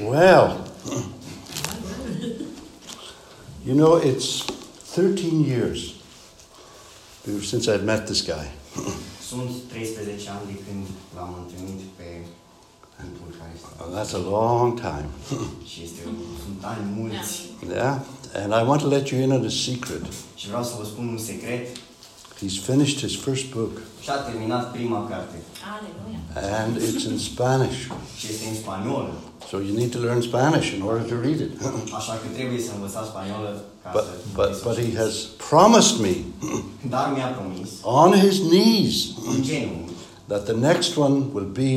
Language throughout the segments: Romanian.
Well, you know, it's 13 years since I've met this guy. Sunt 13 ani de când l-am întâlnit pe tipul care este. And that's a long time. Și este, sunt ani mulți. Yeah? And I want to let you in on a secret. He's finished his first book, Și a terminat prima carte. Aleluia. and it's in Spanish. Și este în spaniolă. So you need to learn Spanish in order to read it. Așa că trebuie să învățați spaniolă ca but, să but, but he has promised me Dar mi-a promis, on his knees în genunchi, that the next one will be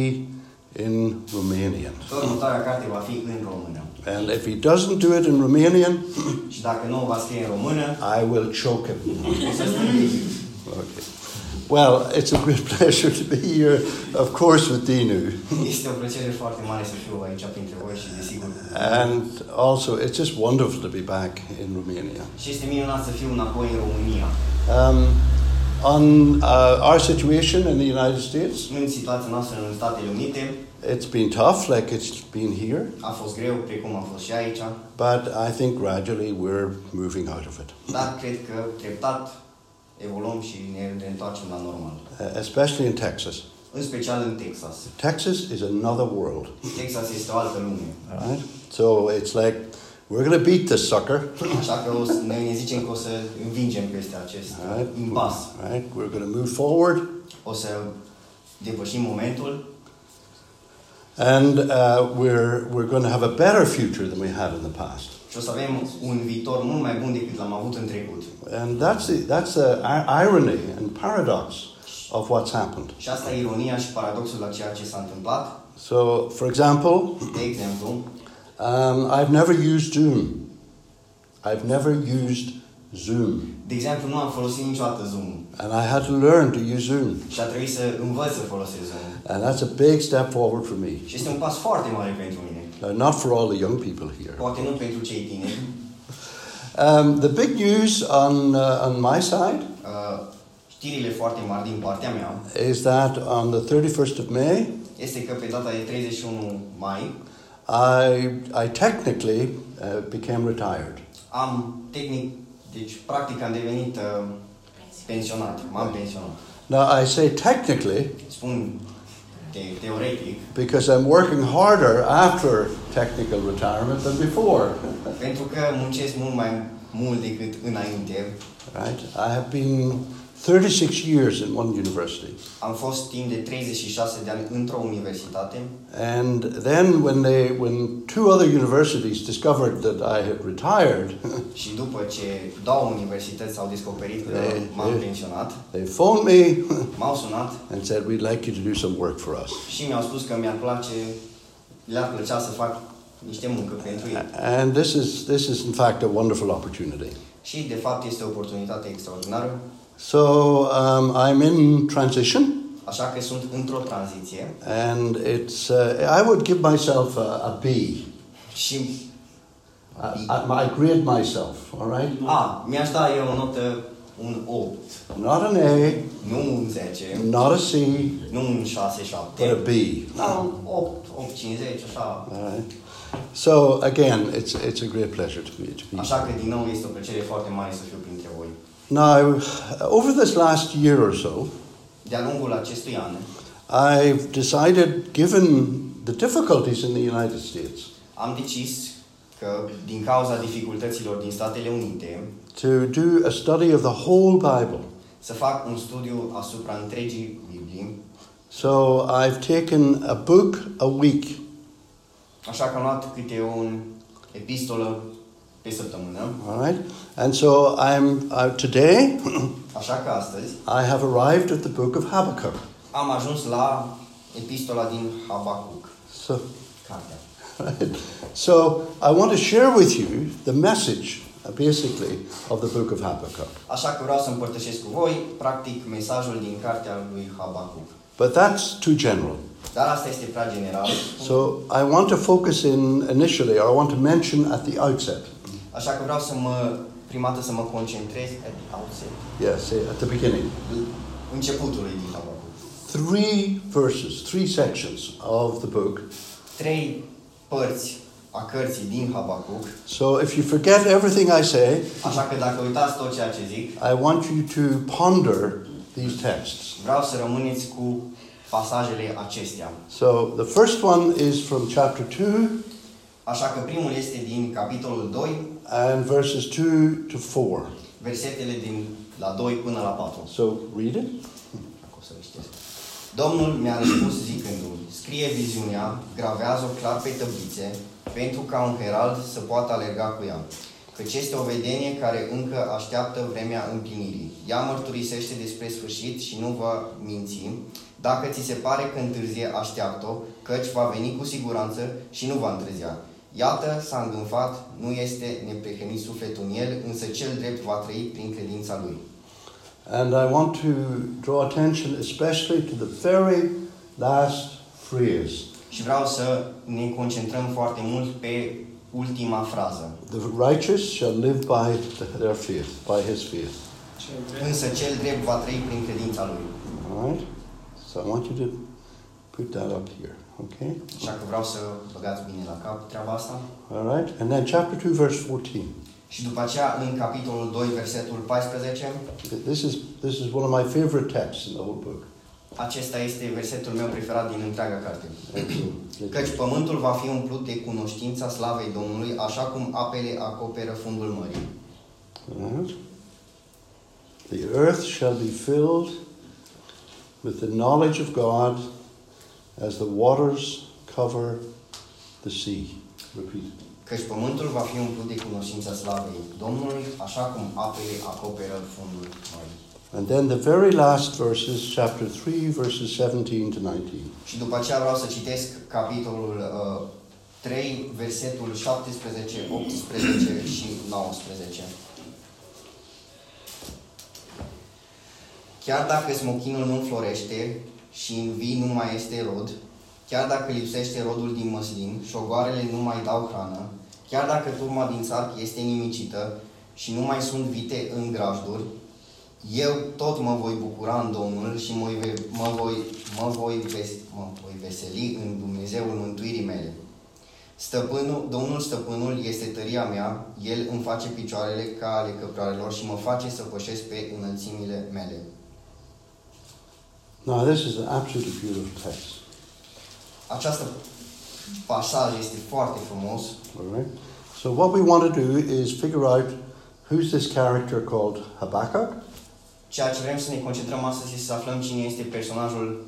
in Romanian. următoarea carte va fi în română. And if he doesn't do it in Romanian, dacă nu va scrie în română, I will choke him. O să strâng Okay. Well, it's a great pleasure to be here, of course, with Dinu. Este o plăcere foarte mare să fiu aici printre voi și desigur. And also, it's just wonderful to be back in Romania. Și este minunat să fiu înapoi în România. Um, on uh, our situation in the United States, În situația noastră în Statele Unite it's been tough, like it's been here, a fost greu, precum a fost și aici, but I think gradually we're moving out of it, dar cred că treptat evoluăm și ne reîntoarcem la normal. uh, especially in Texas. În special în Texas. Texas is another world, Texas este o altă lume. right? So it's like we're going to beat this sucker, Așa că noi ne zicem că o să învingem peste acest right? impas. Right? We're going to move forward, O să depășim momentul and uh, we're we're going to have a better future than we had in the past. Și o să avem un viitor mult mai bun decât l-am avut în trecut. And that's the that's the i- irony and paradox of what's happened. Și asta e ironia și paradoxul la ceea ce s-a întâmplat. So, for example, De exemplu, um, I've never used Zoom. I've never used Zoom, de exemplu, nu am folosit niciodată Zoom and I had to learn to use Zoom, și a trebuit să învăț să folosesc Zoom. and that's a big step forward for me. Și este un pas foarte mare pentru mine. Now, not for all the young people here. Poate nu pentru cei tineri. Um, the big news on uh, on my side Uh, știrile foarte mari din partea mea is that on the 31st of May, este că pe data de 31 mai I I technically uh, became retired. am tehnic, deci practic am devenit uh, pensionat, m-am pensionat. Now, I say technically Spun te- teoretic, because I'm working harder after technical retirement than before. pentru că muncesc mult mai mult decât înainte. Right? I have been 36 years in one university. Am fost timp de 36 de ani într-o universitate And then when they when two other universities discovered that I had retired, și după ce două universități au descoperit că Ei, m-am ei. pensionat, they phoned me m-au sunat and said we'd like you to do some work for us. și mi-au spus că mi-ar place, le-ar plăcea să fac niște muncă pentru ei. And this is this is in fact a wonderful opportunity. Și de fapt este o oportunitate extraordinară, So um, I'm in transition, așa că sunt într-o tranziție and it's uh, I would give myself a, a B. și I, I, I grade myself, all right? a, mi-aș da eu o notă un 8, Not an A, nu un 10, not a C, nu un 6-7, but a B. dar un 8, 8, 50, așa. All right. So again, it's it's a great pleasure to be to be. Așa că din nou este o plăcere foarte mare să fiu printre voi. Now, over this last year or so, De-a lungul acestui an, I've decided, given the difficulties in the United States, am decis că din cauza dificultăților din Statele Unite to do a study of the whole Bible. să fac un studiu asupra întregii Biblii. So I've taken a book a week, Așa că am luat câte un epistolă. All right? And so I'm uh, today. Așa că astăzi I have arrived at the book of Habakkuk. am ajuns la epistola din Habacuc, So, cartea. right. So I want to share with you the message, uh, basically, of the book of Habakkuk. Așa că vreau să împărtășesc cu voi, practic, mesajul din cartea lui Habacuc. But that's too general. Dar asta este prea general. So I want to focus in initially, or I want to mention at the outset. Așa că vreau să mă, prima dată să mă concentrez at the outset, Yes, say at the beginning. începutului din Habacuc. Three verses, three sections of the book Trei părți a cărții din Habacuc. So if you forget everything I say, Așa că dacă uitați tot ceea ce zic, I want you to ponder these texts. vreau să rămâneți cu pasajele acestea. So the first one is from chapter 2 Așa că primul este din capitolul 2, and verses 2 to 4. versetele din la 2 până la 4. So read it. Dacă o să le citesc. Domnul mi-a răspuns zicându-mi, scrie viziunea, gravează-o clar pe tăblițe, pentru ca un herald să poată alerga cu ea. Căci este o vedenie care încă așteaptă vremea împlinirii. Ea mărturisește despre sfârșit și nu va minți. Dacă ți se pare că întârzie, așteaptă-o, căci va veni cu siguranță și nu va întârzia. Iată, s-a îngânfat, nu este neprihănit sufletul în el, însă cel drept va trăi prin credința lui. And I want to draw attention especially to the very last phrase. Și vreau să ne concentrăm foarte mult pe ultima frază. The righteous shall live by their faith, by his faith. Însă cel drept va trăi prin credința lui. All right? So I want you to put that up here, okay? Așa că vreau să băgați bine la cap treaba asta. All right? And then chapter 2, verse 14. Și după aceea, în capitolul 2, versetul 14, This is, this is one of my favorite texts in the whole book. acesta este versetul meu preferat din întreaga carte. And so, Căci pământul va fi umplut de cunoștința slavei Domnului, așa cum apele acoperă fundul mării. all right? The earth shall be filled with the knowledge of God as the waters cover the sea. Repeat. Căci pământul va fi umplut de cunoștința slavei Domnului, așa cum apele acoperă fundul mării. And then the very last verses, chapter 3, verses 17 to 19. Și după aceea vreau să citesc capitolul uh, 3, versetul 17, 18 și 19. Chiar dacă smochinul nu înflorește și în vii nu mai este rod, chiar dacă lipsește rodul din măslin și șogoarele nu mai dau hrană, chiar dacă turma din țarc este nimicită și nu mai sunt vite în grajduri, eu tot mă voi bucura în Domnul și mă voi, mă voi, mă voi, ves, mă voi veseli în Dumnezeul mântuirii mele. Stăpânul, Domnul stăpânul este tăria mea, El îmi face picioarele ca ale căprarelor și mă face să pășesc pe înălțimile mele. Now, this is an absolutely beautiful text. Această pasaj este foarte frumos All right? So, what we want to do is figure out who's this character called Habakkuk, Ceea ce vrem să ne concentrăm astăzi este să aflăm cine este personajul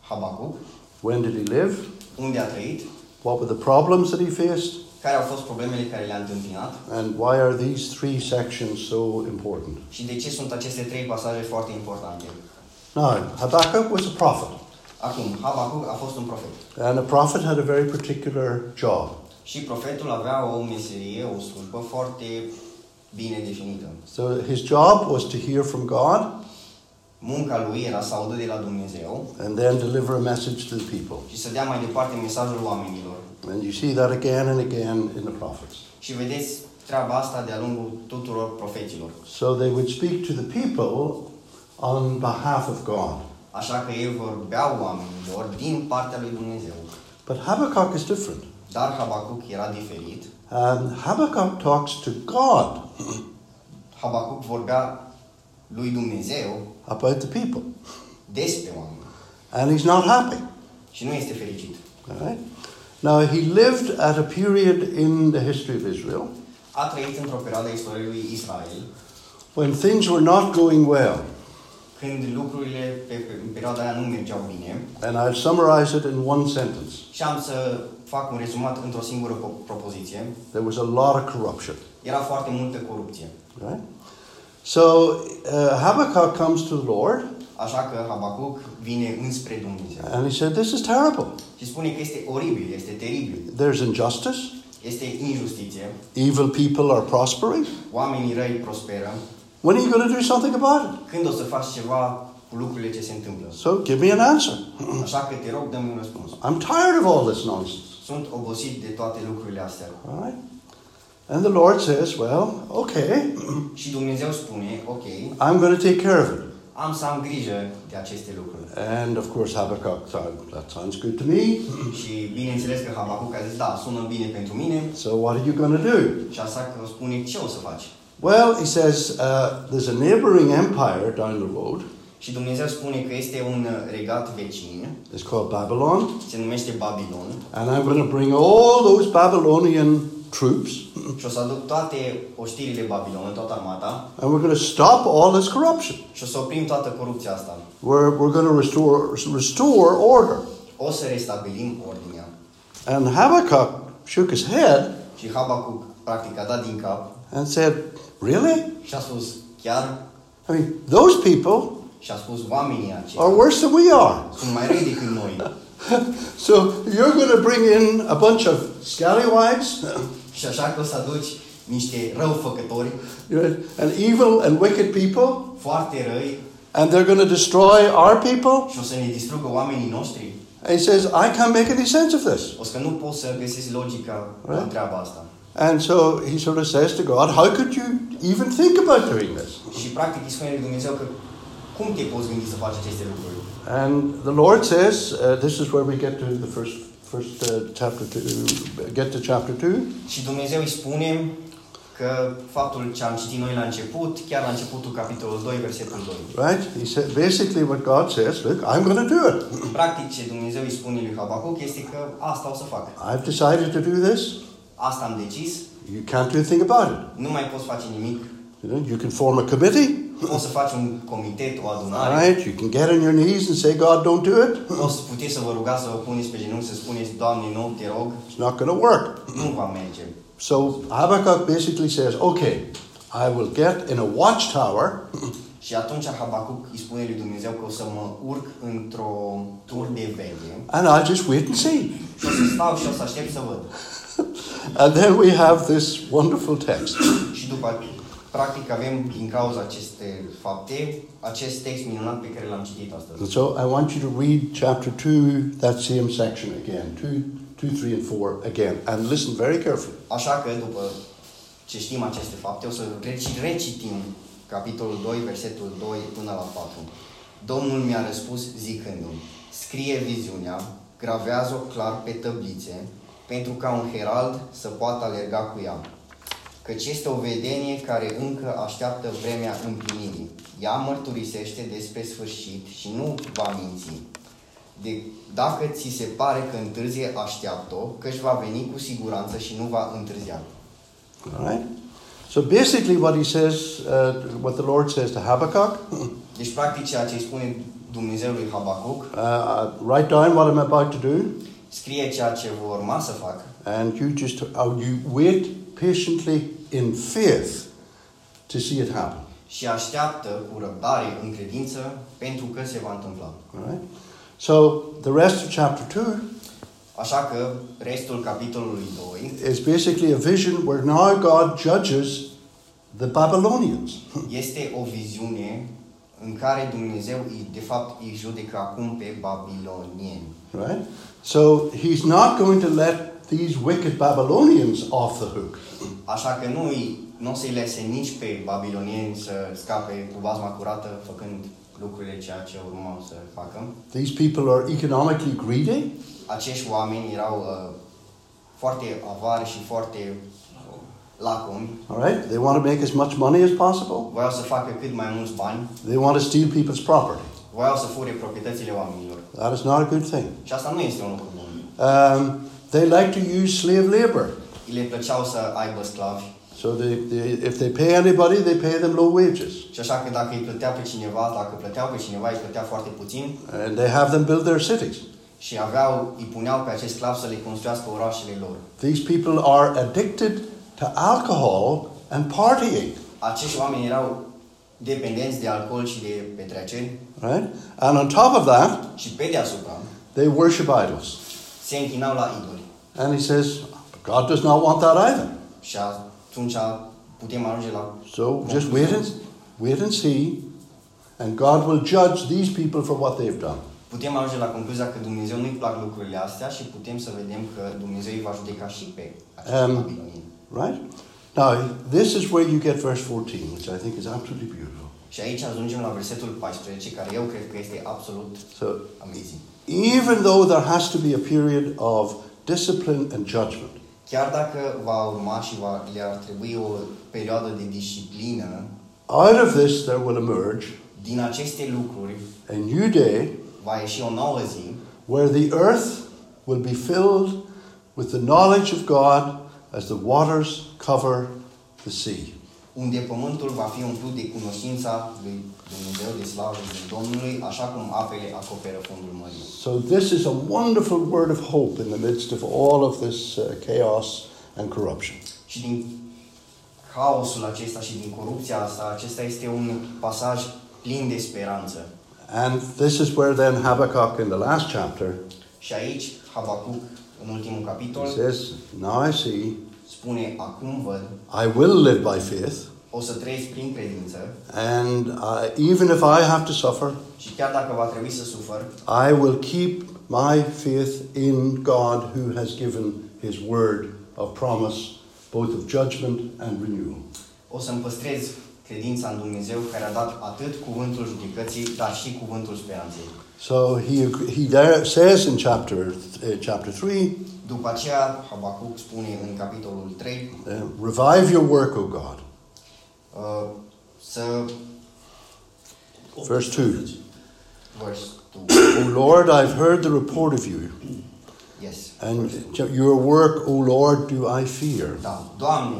Habacuc, when did he live, unde a trăit, what were the problems that he faced, care au fost problemele care le-a întâmpinat and why are these three sections so important. și de ce sunt aceste trei pasaje foarte importante. Now, Habakkuk was a prophet, Acum, Habacuc a fost un profet. and a prophet had a very particular job. Și profetul avea o meserie, o slujbă foarte bine definită. So, his job was to hear from God Munca lui era să audă de la Dumnezeu and then deliver a message to the people. și să dea mai departe mesajul oamenilor. And you see that again and again in the prophets. Și vedeți treaba asta de-a lungul tuturor profeților. So they would speak to the people on behalf of God. Așa că ei vorbeau oamenilor din partea lui Dumnezeu. But Habakkuk is different. Dar Habacuc era diferit. And Habakkuk talks to God Habacuc vorbea lui Dumnezeu about the people. despre oameni. And he's not happy. Și nu este fericit. All right? Now, he lived at a period in the history of Israel A trăit într-o perioadă istoriei lui Israel, when things were not going well. Când lucrurile pe, pe în perioada aia nu mergeau bine. And I'll summarize it in one sentence. Și am să fac un rezumat într-o singură po- propoziție. There was a lot of corruption. Era foarte multă corupție. Right? So uh, Habakkuk comes to the Lord Așa că Habacuc vine înspre Dumnezeu. and he said, This is terrible. Și spune că este oribil, este teribil. There's injustice. Este injustiție. Evil people are prospering. Oamenii răi prosperă. When are you going to do something about it? Când o să faci ceva cu lucrurile ce se întâmplă? So give me an answer. Așa că te rog, dă-mi un răspuns. I'm tired of all this nonsense. Sunt obosit de toate lucrurile astea. All right? And the Lord says, Well, okay, Și Dumnezeu spune, ok, I'm going to take care of it. am să am grijă de aceste lucruri. And of course, Habakkuk thought, that sounds good to me. Și bineînțeles că Habacuc a zis, da, sună bine pentru mine. So, what are you going to do? Și așa că o spune, ce o să faci? Well, he says uh, there's a neighboring empire down the road. Și Dumnezeu spune că este un regat vecin, It's called Babylon. se numește Babilon, And I'm going to bring all those Babylonian troops și o să aduc toate oștirile Babilon, toată armata, and we're going to stop all this corruption. și o să oprim toată corupția asta. We're, we're going to restore, restore order. O să restabilim ordinea. And Habakkuk shook his head Și Habacuc practic a dat din cap and said, Really? și a spus, chiar? I mean, those people Și a spus, oamenii are worse than we are. sunt mai răi decât noi. So you're going to bring in a bunch of scallywags Și așa că o să aduci niște răufăcători and evil and wicked people, foarte răi and they're going to destroy our people. și o să ne distrugă oamenii noștri. And he says, I can't make any sense of this. O să nu poți să găsiți logica Right. treaba asta. And so he sort of says to God, How could you even think about doing this? Și practic îi spune lui Dumnezeu că cum te poți gândi să faci aceste lucruri? And the Lord says, uh, This is where we get to the first, first uh, chapter two, get to chapter 2. Și Dumnezeu îi spune că faptul ce am citit noi la început, chiar la începutul capitolul 2, versetul 2. Right? He said, basically, what God says, Look, I'm going to do it. Practic ce Dumnezeu îi spune lui Habacuc este că asta o să fac. I've decided to do this. Asta am decis, You can't do a thing about it. nu mai poți face nimic. You know, you can form a committee, Poți să faci un comitet, o adunare. right? You can get on your knees and say, God, don't do it. O să puteți să vă rugați să vă puneți pe genunchi, să spuneți, Doamne, nu, te rog, It's not going to work. nu va merge. So Habakkuk basically says, okay, I will get in a watchtower Și atunci Habacuc îi spune lui Dumnezeu că o să mă urc într-o tur de veghe and I'll just wait and see. și o să stau și o să aștept să văd. And then we have this wonderful text. Și după, practic, avem din cauza aceste fapte, acest text minunat pe care l-am citit astăzi. And so I want you to read chapter 2, that same section again, 2, 2 3, and 4 again, and listen very carefully. Așa că, după ce știm aceste fapte, o să reci- recitim capitolul 2, versetul 2 până la 4. Domnul mi-a răspuns zicându-mi, scrie viziunea, gravează-o clar pe tăblițe, pentru ca un herald să poată alerga cu ea. Căci este o vedenie care încă așteaptă vremea împlinirii. Ea mărturisește despre sfârșit și nu va minți. De, dacă ți se pare că întârzie, așteaptă-o, căci va veni cu siguranță și nu va întârzia. All right? So basically, what he says, uh, what the Lord says to Habakkuk, Deci, practic, ceea ce îi spune Dumnezeu lui Habacuc, uh, write down what I'm about to do, scrie ceea ce vor urma să fac and you just uh, you wait patiently in faith to see it happen. și așteaptă cu răbdare, în credință, pentru că se va întâmpla. All right? So the rest of chapter 2 Așa că restul capitolului 2 is basically a vision where now God judges the Babylonians. este o viziune în care Dumnezeu îi, de fapt îi judecă acum pe babilonieni. Right? So he's not going to let these wicked Babylonians off the hook. Așa că nu, îi- nu lese nici pe babilonieni să scape cu bazma curată făcând lucrurile ceea ce urmau să facă. These people are economically greedy. Acești oameni erau uh, foarte avari și foarte uh, lacomi. All right? They want to make as much money as possible. Voiau să facă cât mai mulți bani. They want to steal people's property. Voiau să fure proprietățile oamenilor. That is not a good thing. Și asta nu este un lucru bun. Um, they like to use slave labor. Le plăceau să aibă sclavi. So they, they, if they pay anybody, they pay them low wages. Și așa că dacă îi plătea pe cineva, dacă plăteau pe cineva, îi plătea foarte puțin And they have them build their cities. și aveau, îi puneau pe acești sclavi să le construiască orașele lor. These people are addicted to alcohol and partying. Acești oameni erau dependenți de alcool și de petreceri Right? And on top of that, și pe deasupra they worship idols. se închinau la idoli. And he says, God does not want that either. Și atunci putem ajunge la So just wait and, wait and see, and God will judge these people for what they've done. Putem ajunge la concluzia că Dumnezeu nu-i plac lucrurile astea și putem să vedem că Dumnezeu îi va judeca și pe acești Um. Right? Now, this is where you get verse 14, which I think is absolutely beautiful. Și aici ajungem la versetul 14, care eu cred că este absolut So, amazing. even though there has to be a period of discipline and judgment, Chiar dacă va urma și va, le ar trebui o perioadă de disciplină, out of this there will emerge din aceste lucruri a new day va ieși o nouă zi where the earth will be filled with the knowledge of God as the waters cover the sea. unde pământul va fi umplut de cunoștința lui Dumnezeu, de slavă lui Domnului, așa cum apele acoperă fundul mării. So this is a wonderful word of hope in the midst of all of this uh, chaos and corruption. Și din haosul acesta și din corupția asta, acesta este un pasaj plin de speranță. And this is where then Habakkuk in the last chapter Și aici, Habacuc, în ultimul capitol, says, Now I see, spune, acum văd, I will live by faith, o să trăiesc prin credință and uh, even if I have to suffer, și chiar dacă va trebui să sufăr, I will keep my faith in God who has given his word of promise, both of judgment and renewal. o să-mi păstrez credința în Dumnezeu care a dat atât cuvântul judecății, dar și cuvântul speranței. So he, he there says in chapter, uh, chapter 3, După aceea, Habacuc spune în capitolul 3, uh, Revive your work, O God. uh, să Verse 2. verse 2. O Lord, I've heard the report of you, Yes. and your work, O Lord, do I fear. Da. Doamne,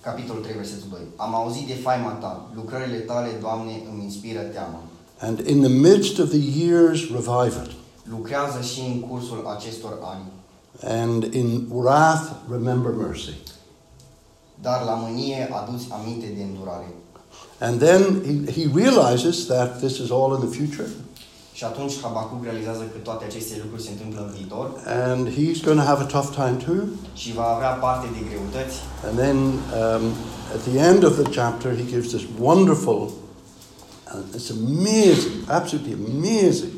capitolul 3, versetul 2. Am auzit de faima Ta, lucrările Tale, Doamne, îmi inspiră teamă. And in the midst of the years, revive it. Lucrează și în cursul acestor ani. And in wrath, remember mercy. Dar la mânie aduți aminte de îndurare. And then he, he realizes that this is all in the future, Și atunci Habacuc realizează că toate aceste lucruri se întâmplă în viitor and he's going to have a tough time too. și va avea parte de greutăți. And then um, at the end of the chapter, he gives this wonderful, and it's amazing, absolutely amazing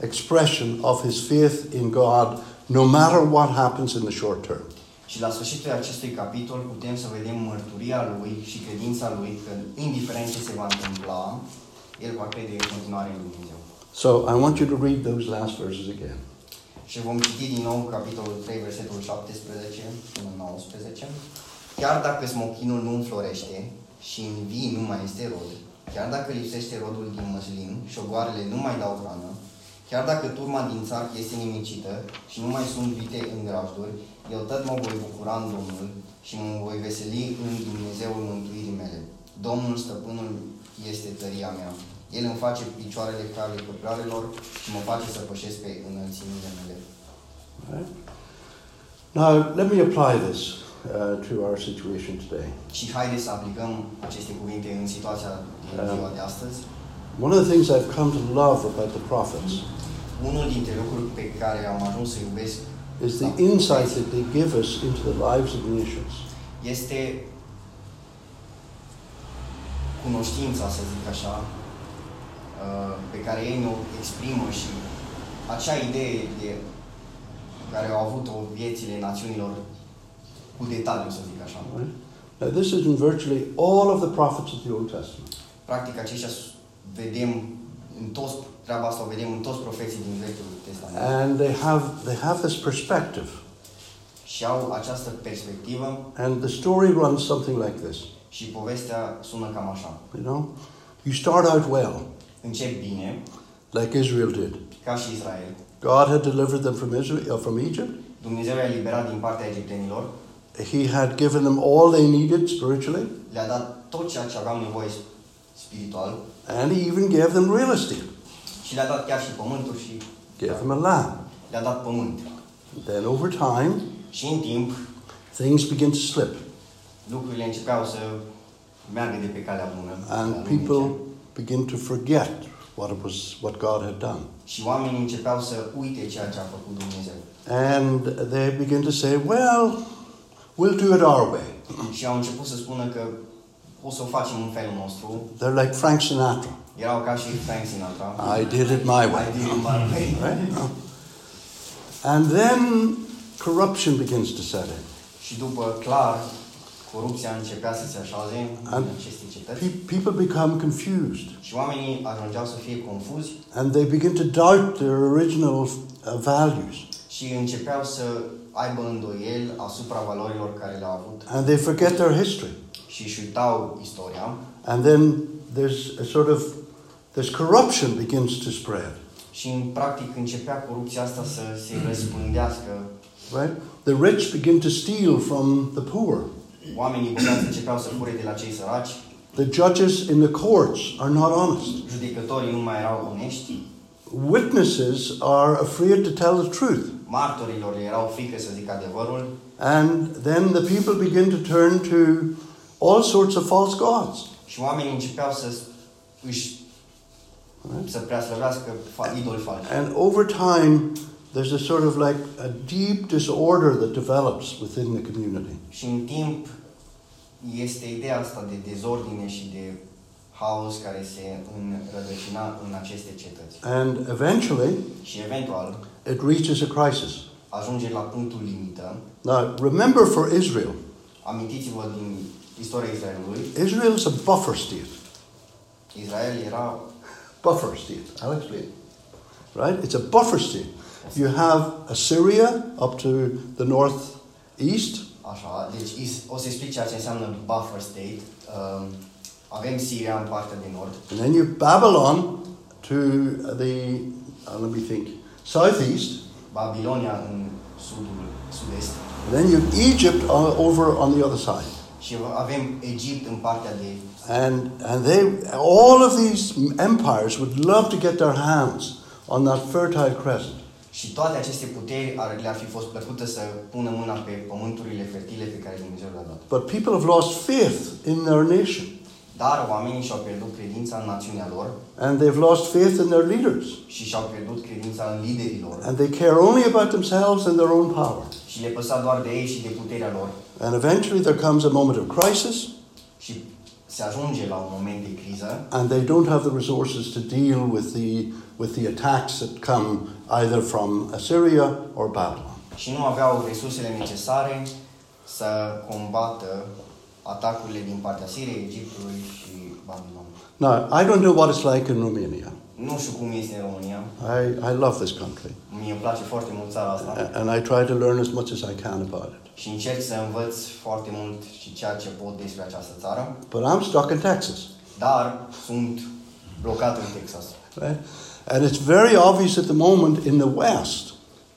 expression of his faith in God, no matter what happens in the short term. Și la sfârșitul acestui capitol putem să vedem mărturia lui și credința lui că, indiferent ce se va întâmpla, el va crede în continuare în Dumnezeu. So I want you to read those last verses again. Și vom citi din nou capitolul 3, versetul 17 până 19. Chiar dacă smochinul nu înflorește și în vii nu mai este rod, chiar dacă lipsește rodul din măslin și ogoarele nu mai dau hrană, chiar dacă turma din țarc este nimicită și nu mai sunt vite în grajduri, eu tot mă voi bucura în Domnul și mă voi veseli în Dumnezeul mântuirii mele. Domnul stăpânul este tăria mea. El îmi face picioarele ca ale căprarelor și mă face să pășesc pe înălțimile mele. Right? Now let me apply this uh, to our situation today. Și haideți să aplicăm aceste cuvinte în situația din Um, ziua de astăzi. One of the things I've come to love about the prophets Unul dintre lucruri pe care am ajuns să iubesc is the insight that they give us into the lives of nations. este cunoștința, să zic așa, uh, pe care ei ne-o exprimă și acea idee de care au avut-o viețile națiunilor cu detaliu, să zic așa. Right? Now this is in virtually all of the prophets of the Old Testament. Practic, aceștia s- vedem în toți, treaba asta o vedem în toți profeții din Vechiul Testament. And they have they have this perspective. Și au această perspectivă And the story runs something like this. și povestea sună cam așa. You know? You start out well, Încep bine, like Israel did. ca și Israel. God had delivered them from Israel uh, from Egypt. Dumnezeu i-a eliberat din partea egiptenilor, He had given them all they needed spiritually, le-a dat tot ceea ce aveau nevoie spiritual and he even gave them real estate. și le-a dat chiar și pământuri și Gave them a land. le-a dat pământ. Then over time, Și în timp, things begin to slip, lucrurile începeau să meargă de pe calea bună. and la people lumice. begin to forget what it was what God had done. Și oamenii începeau să uite ceea ce a făcut Dumnezeu. And they begin to say, well, we'll do it our way. Și au început să spună că o să o facem în felul nostru. They're like Frank Sinatra. Erau ca și Frank Sinatra. I did it my I way. did it my way. Right? And then corruption begins to set in. Și după clar, corupția începea să se așaze în And aceste cetăți Pe- people become confused și oamenii ajungeau să fie confuzi and they begin to doubt their original uh, values. și începeau să aibă îndoieli asupra valorilor care le-au avut And they forget their history. Și își uitau istoria And then there's a sort of, this corruption begins to spread. și în practic începea corupția asta să se răspândească. Right? The rich begin to steal from the poor. Oamenii bogați începeau să fure de la cei săraci, The judges in the courts are not honest. judecătorii nu mai erau onești, Witnesses are afraid to tell the truth. martorilor le erau frică să zică adevărul And then the people begin to turn to all sorts of false gods. și oamenii începeau să își Right? să preaslăvească fa- idoli falși. And over time, there's a sort of like a deep disorder that develops within the community. Și în timp este ideea asta de dezordine și de haos care se înrădăcina în aceste cetăți. And eventually, Și eventual it reaches a crisis. ajunge la punctul limită. Now, remember for Israel, Amintiți-vă din istoria Israelului. Israel is a buffer state. Israel era Buffer state. I'll explain. Right? It's a buffer state. You have Assyria up to the northeast, așa, deci is- o să explic ceea ce înseamnă buffer state. Um, avem Siria în partea de nord, and then you have Babylon to the, uh, let me think, southeast, Babilonia în sudul, sud-est and then you have Egypt uh, over on the other side. Și avem Egipt în partea de And, and they, all of these empires would love to get their hands on that fertile crescent. Și toate aceste puteri ar, le-ar fi fost plăcută să pună mâna pe pământurile fertile pe care Dumnezeu le-a dat. But people have lost faith in their nation. Dar oamenii și-au pierdut credința în națiunea lor And they've lost faith in their leaders. și și-au pierdut credința în liderii lor. And they care only about themselves and their own power. Și le păsa doar de ei și de puterea lor. And eventually there comes a moment of crisis, Și se ajunge la un moment de criză and they don't have the resources to deal with the, with the attacks that come either from Assyria or Babylon. și nu aveau resursele necesare să combată atacurile din partea Siriei, Egiptului și Babilon. Now, I don't know what it's like in Romania. Nu știu cum este în România. I, I love this country, Mie îmi place foarte mult țara asta a- and I try to learn as much as I can about it. și încerc să învăț foarte mult și ceea ce pot despre această țară, But I'm stuck in Texas, dar sunt blocat în Texas. right? And it's very obvious at the moment in the West.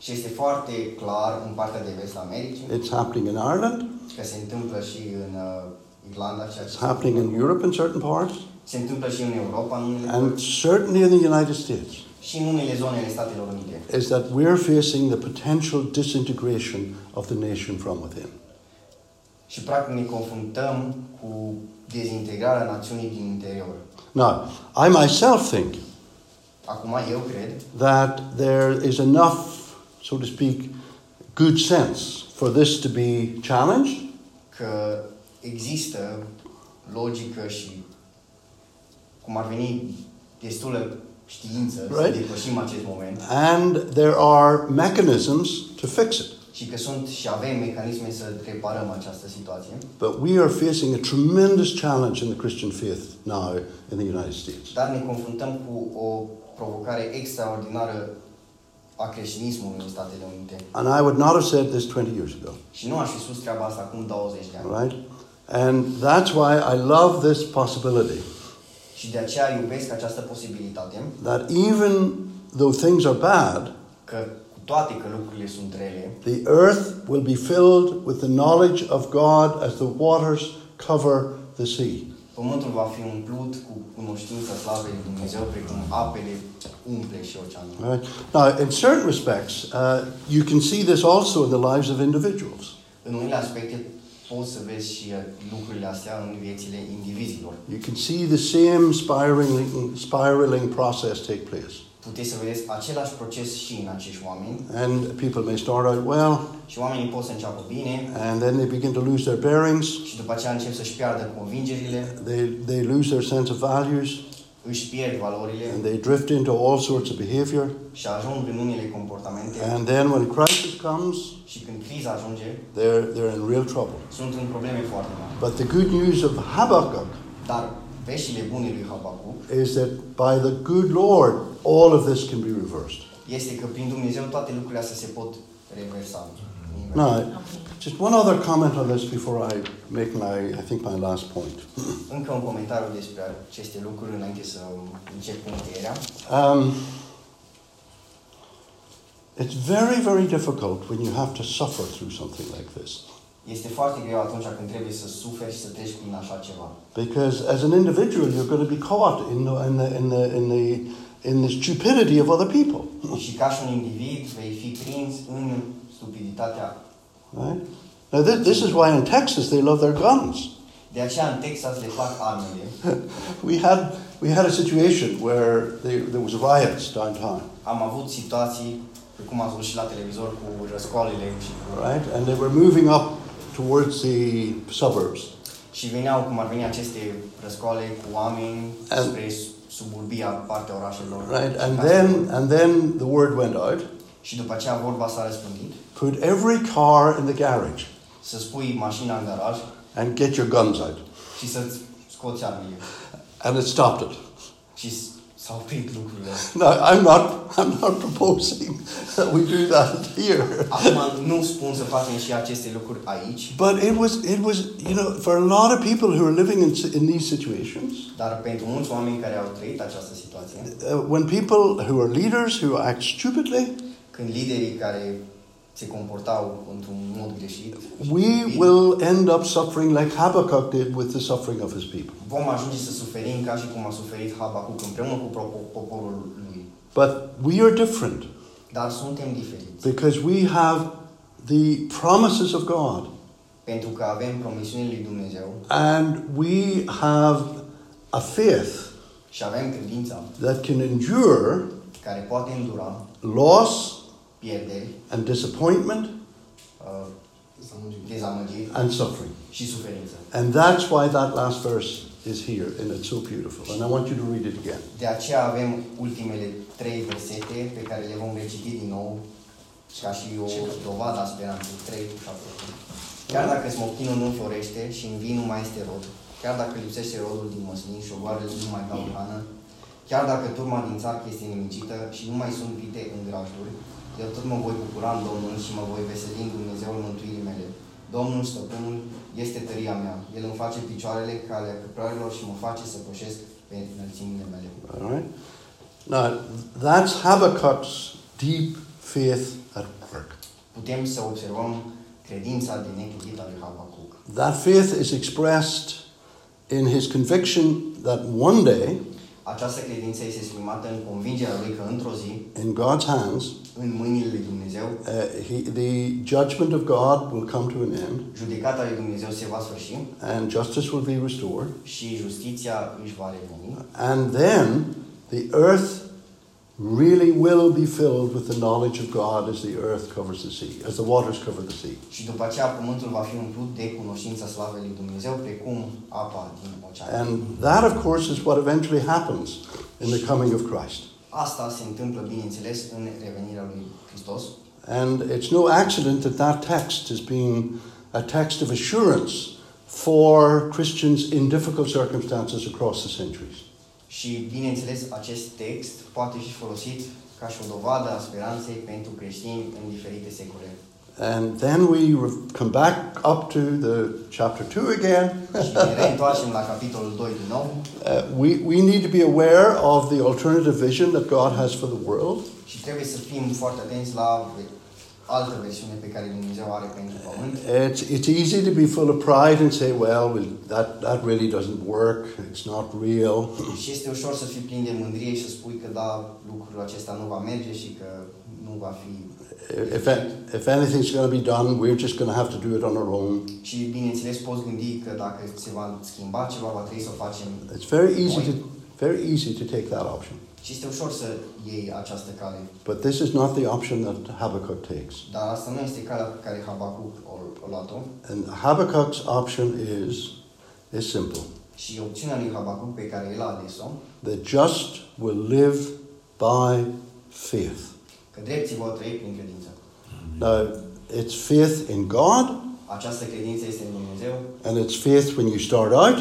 Și este foarte clar în partea de vest a Americii It's happening in Ireland, că se întâmplă și în uh, Irlanda, ceea ce it's se happening in întâmplă. Europe in certain parts, Se întâmplă și în Europa, în unele and părți, certainly in the United States. și în unele zone ale Statelor Unite. Is that we're facing the potential disintegration of the nation from within. Și practic ne confruntăm cu dezintegrarea națiunii din interior. Now, I myself think Acum eu cred that there is enough, so to speak, good sense for this to be challenged, că există logică și cum ar veni destulă știință să Right. depășim acest moment and there are mechanisms to fix it. și că sunt și avem mecanisme să reparăm această situație. But we are facing a tremendous challenge in the Christian faith now in the United States. Dar ne confruntăm cu o provocare extraordinară a creștinismului în Statele Unite. And I would not have said this 20 years ago, Și nu aș fi spus treaba asta acum 20 de ani. right? And that's why I love this possibility Și de aceea iubesc această posibilitate that even though things are bad, că cu toate că lucrurile sunt rele, the earth will be filled with the knowledge of God as the waters cover the sea. Pământul va fi umplut cu cunoștința slavei lui Dumnezeu, precum apele umple și oceanul. Right? Now, in certain respects, uh, you can see this also in the lives of individuals. În unele aspecte poți să vezi și uh, lucrurile astea în viețile indivizilor. You can see the same spiraling, spiraling process take place. Puteți să vedeți același proces și în acești oameni. And people may start out well, și oamenii pot să înceapă bine. and then they begin to lose their bearings, și după aceea încep să-și piardă convingerile, they, they lose their sense of values, își pierd valorile and they drift into all sorts of behavior. și ajung în unele comportamente And then when crisis comes, și când criza ajunge, they're, they're in real trouble. sunt în probleme foarte mari. But the good news of Habakkuk Dar veștile bune lui Habacuc is that by the good Lord, all of this can be reversed. este că prin Dumnezeu toate lucrurile astea se pot reversa. Now, just one other comment on this before I make my, I think, my last point. Încă un comentariu despre aceste lucruri înainte să încep cu încheierea. Um, it's very, very difficult when you have to suffer through something like this. Este foarte greu atunci când trebuie să suferi și să treci prin așa ceva. Because as an individual, you're going to be caught in the, in the, in the, in the, in the stupidity of other people. Și ca și un individ vei fi prins în stupiditatea. Right? Now, this, this is why in Texas they love their guns. De aceea în Texas le fac armele. We had, we had a situation where they, there was riots downtown, Am avut situații, cum ați văzut și la televizor, cu răscoalele și cu... right? And they were moving up towards the suburbs. Și veneau, cum ar veni aceste răscoale cu oameni And- spre suburbia, partea orașelor. Right? Și And ca- then, and then the word went out Și după aceea vorba s-a răspândit. put every car in the garage Să spui mașina în garaj and get your guns out. și să-ți scoți armele. And it stopped it. Și s- s-au oprit lucrurile. Now, I'm not, I'm not proposing that we do that here. Acum nu spun să facem și aceste lucruri aici, But it was, it was, you know, for a lot of people who are living in, in these situations, dar pentru mulți oameni care au trăit această situație, uh, when people who are leaders who act stupidly, când liderii care se comportau într-un mod greșit, we will end up suffering like Habakkuk did with the suffering of his people. vom ajunge să suferim ca și cum a suferit Habacuc împreună cu poporul lui. But we are different Dar suntem diferiți. because we have the promises of God Pentru că avem promisiunile lui Dumnezeu and we have a faith și avem credința that can endure care poate îndura loss pierderi, and disappointment uh, dezamăgiri and suffering. și suferință. And that's why that last verse is here and it's so beautiful. And I want you to read it again. De aceea avem ultimele trei versete pe care le vom reciti din nou ca și o dovadă a speranței. 3 cu 7. Chiar dacă smochinul nu înflorește și în vin nu mai este rod, chiar dacă lipsește rodul din măslin și ogoarele nu mai dau hrană, chiar dacă turma din țarcă este nimicită și nu mai sunt vite în grajduri, eu tot mă voi bucura în Domnul și mă voi veseli în Dumnezeul mântuirii mele. Domnul, stăpânul, este tăria mea. El îmi face picioarele calea căprărilor și mă face să pășesc pe înălțimile mele. All right? Now, that's Habakkuk's deep faith at work. Putem să observăm credința de neclintit a lui Habacuc. That faith is expressed in his conviction that one day, Această credință este exprimată în convingerea lui că într-o zi, in God's hands, în mâinile lui Dumnezeu, uh, he, the judgment of God will come to an end judecata lui Dumnezeu se va sfârși and justice will be restored. și justiția își va reveni. And then the earth really will be filled with the knowledge of God as the earth covers the sea, as the waters cover the sea. Și după aceea pământul va fi umplut de cunoștința slavei lui Dumnezeu, precum apa din ocean. And that, of course, is what eventually happens in the coming of Christ. Asta se întâmplă, bineînțeles, în revenirea lui Hristos. And it's no accident that that text is being a text of assurance for Christians in difficult circumstances across the centuries. Și, bineînțeles, acest text poate fi folosit ca și o dovadă a speranței pentru creștini în diferite secole. And then we re- come back up to the chapter 2 again. Și ne reîntoarcem la capitolul 2 din nou Uh, we, we need to be aware of the alternative vision that God has for the world. Altă versiune pe care Dumnezeu are pentru pământ. It's, it's easy to be full of pride and say, well, well that, that really doesn't work, it's not real. Și este ușor să fii plin de mândrie și să spui că da, lucrul acesta nu va merge și că nu va fi If, if anything's going to be done, we're just going to have to do it on our own. Și bineînțeles poți gândi că dacă se va schimba ceva, va trebui să o facem. It's very easy to, very easy to take that option. Și este ușor să iei această cale. But this is not the option that Habakkuk takes. Dar asta nu este calea pe care Habacuc o, o luat-o. And Habakkuk's option is, is simple. Și opțiunea lui Habacuc pe care el a ales-o, the just will live by faith. că drepții vor trăi prin credință. Now, it's faith in God, Această credință este în Dumnezeu and it's faith when you start out,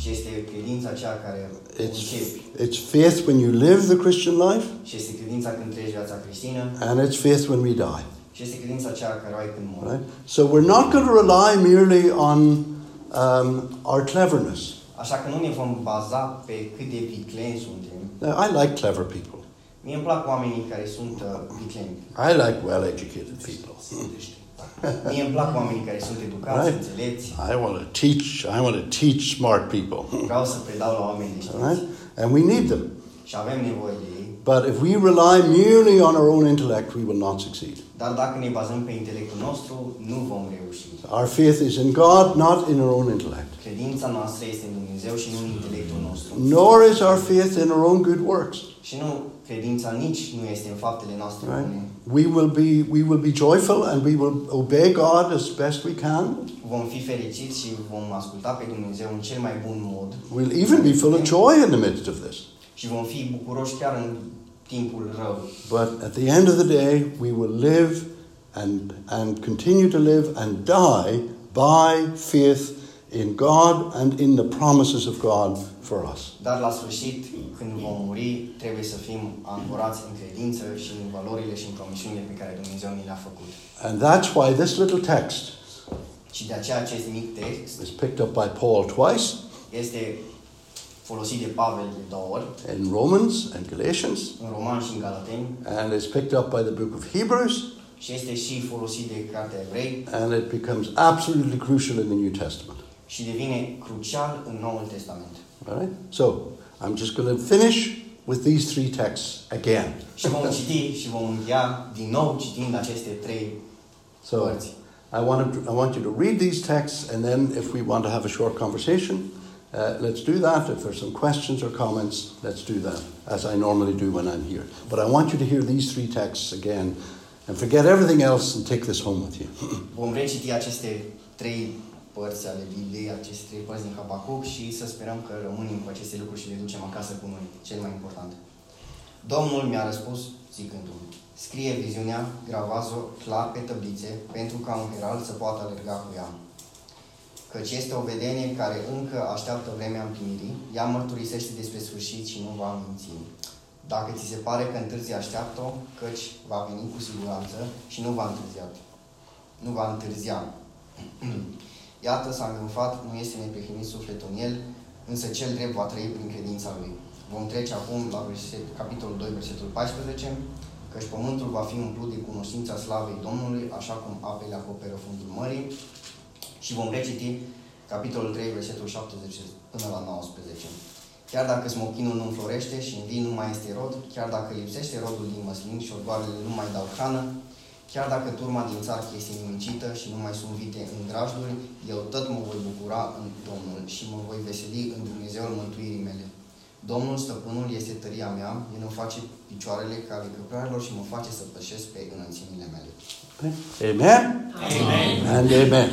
și este credința aceea care it's, începi. it's faith when you live the Christian life, Și este credința când trăiești viața creștină and it's faith when we die. și este credința aceea care o ai când mori. Right? So we're not going to rely merely on um, our cleverness. Așa că nu ne vom baza pe cât de vicleni suntem. Now, I like clever people. Mie îmi plac oamenii care sunt uh, vicleni. I like well-educated people. Mie îmi plac oamenii care sunt educați, Right. înțelepți. I want to teach. I want to teach smart people. Vreau să predau la oameni de All right? And we need them. Și avem nevoie de ei. But if we rely merely on our own intellect, we will not succeed. Dar dacă ne bazăm pe intelectul nostru, nu vom reuși. Our faith is in God, not in our own intellect. Credința noastră este în Dumnezeu și nu în intelectul nostru. Nor is our faith in our own good works. Și nu, credința nici nu este în faptele noastre Right? bune. We will be we will be joyful and we will obey God as best we can. Vom fi fericiți și vom asculta pe Dumnezeu în cel mai bun mod. We'll even be full of joy in the midst of this. Și vom fi bucuroși chiar în timpul rău. But at the end of the day, we will live and and continue to live and die by faith in God and in the promises of God for us. Dar la sfârșit, când vom muri, trebuie să fim ancorați în credință și în valorile și în promisiunile pe care Dumnezeu ni le-a făcut. And that's why this little text Și de aceea acest mic text is picked up by Paul twice este folosit de Pavel de două ori, in Romans and Galatians, în Roman și în Galateni, and is picked up by the book of Hebrews, și este și folosit de Cartea Evrei and it becomes absolutely crucial in the New Testament. Și devine crucial în Noul Testament. All right? So, I'm just going to finish with these three texts again. Și vom citi și vom încheia din nou citind aceste trei So, părți. I want, to, I want you to read these texts, and then if we want to have a short conversation, uh, let's do that. If there's some questions or comments, let's do that, as I normally do when I'm here. But I want you to hear these three texts again, and forget everything else and take this home with you. Vom reciti aceste trei părți ale Bibliei, aceste trei părți din Habacuc și să sperăm că rămânem cu aceste lucruri și le ducem acasă cu noi, cel mai important. Domnul mi-a răspuns zicându-mi, scrie viziunea, gravați-o clar pe tăblițe, pentru ca un herald să poată alerga cu ea. Căci este o vedenie care încă așteaptă vremea împlinirii, ea mărturisește despre sfârșit și nu va minți. Dacă ți se pare că întârzi, așteaptă-o, căci va veni cu siguranță și nu va întârzia. Nu va întârzia. Iată, s-a îngânfat, nu este neprihănit sufletul în el, însă cel drept va trăi prin credința lui. Vom trece acum la verset, capitolul 2, versetul 14, căci pământul va fi umplut de cunoștința slavei Domnului, așa cum apele acoperă fundul mării. Și vom reciti capitolul 3, versetul 70 până la 19. Chiar dacă smochinul nu înflorește și în vin nu mai este rod, chiar dacă lipsește rodul din măslin și orgoarele nu mai dau hrană, chiar dacă turma din țarcă este nimicită și nu mai sunt vite în grajduri, eu tot mă voi bucura în Domnul și mă voi veseli în Dumnezeul mântuirii mele. Domnul stăpânul este tăria mea, El îmi face picioarele ca ale căprarelor și mă face să pășesc pe înălțimile mele. Amen? Amen. And amen.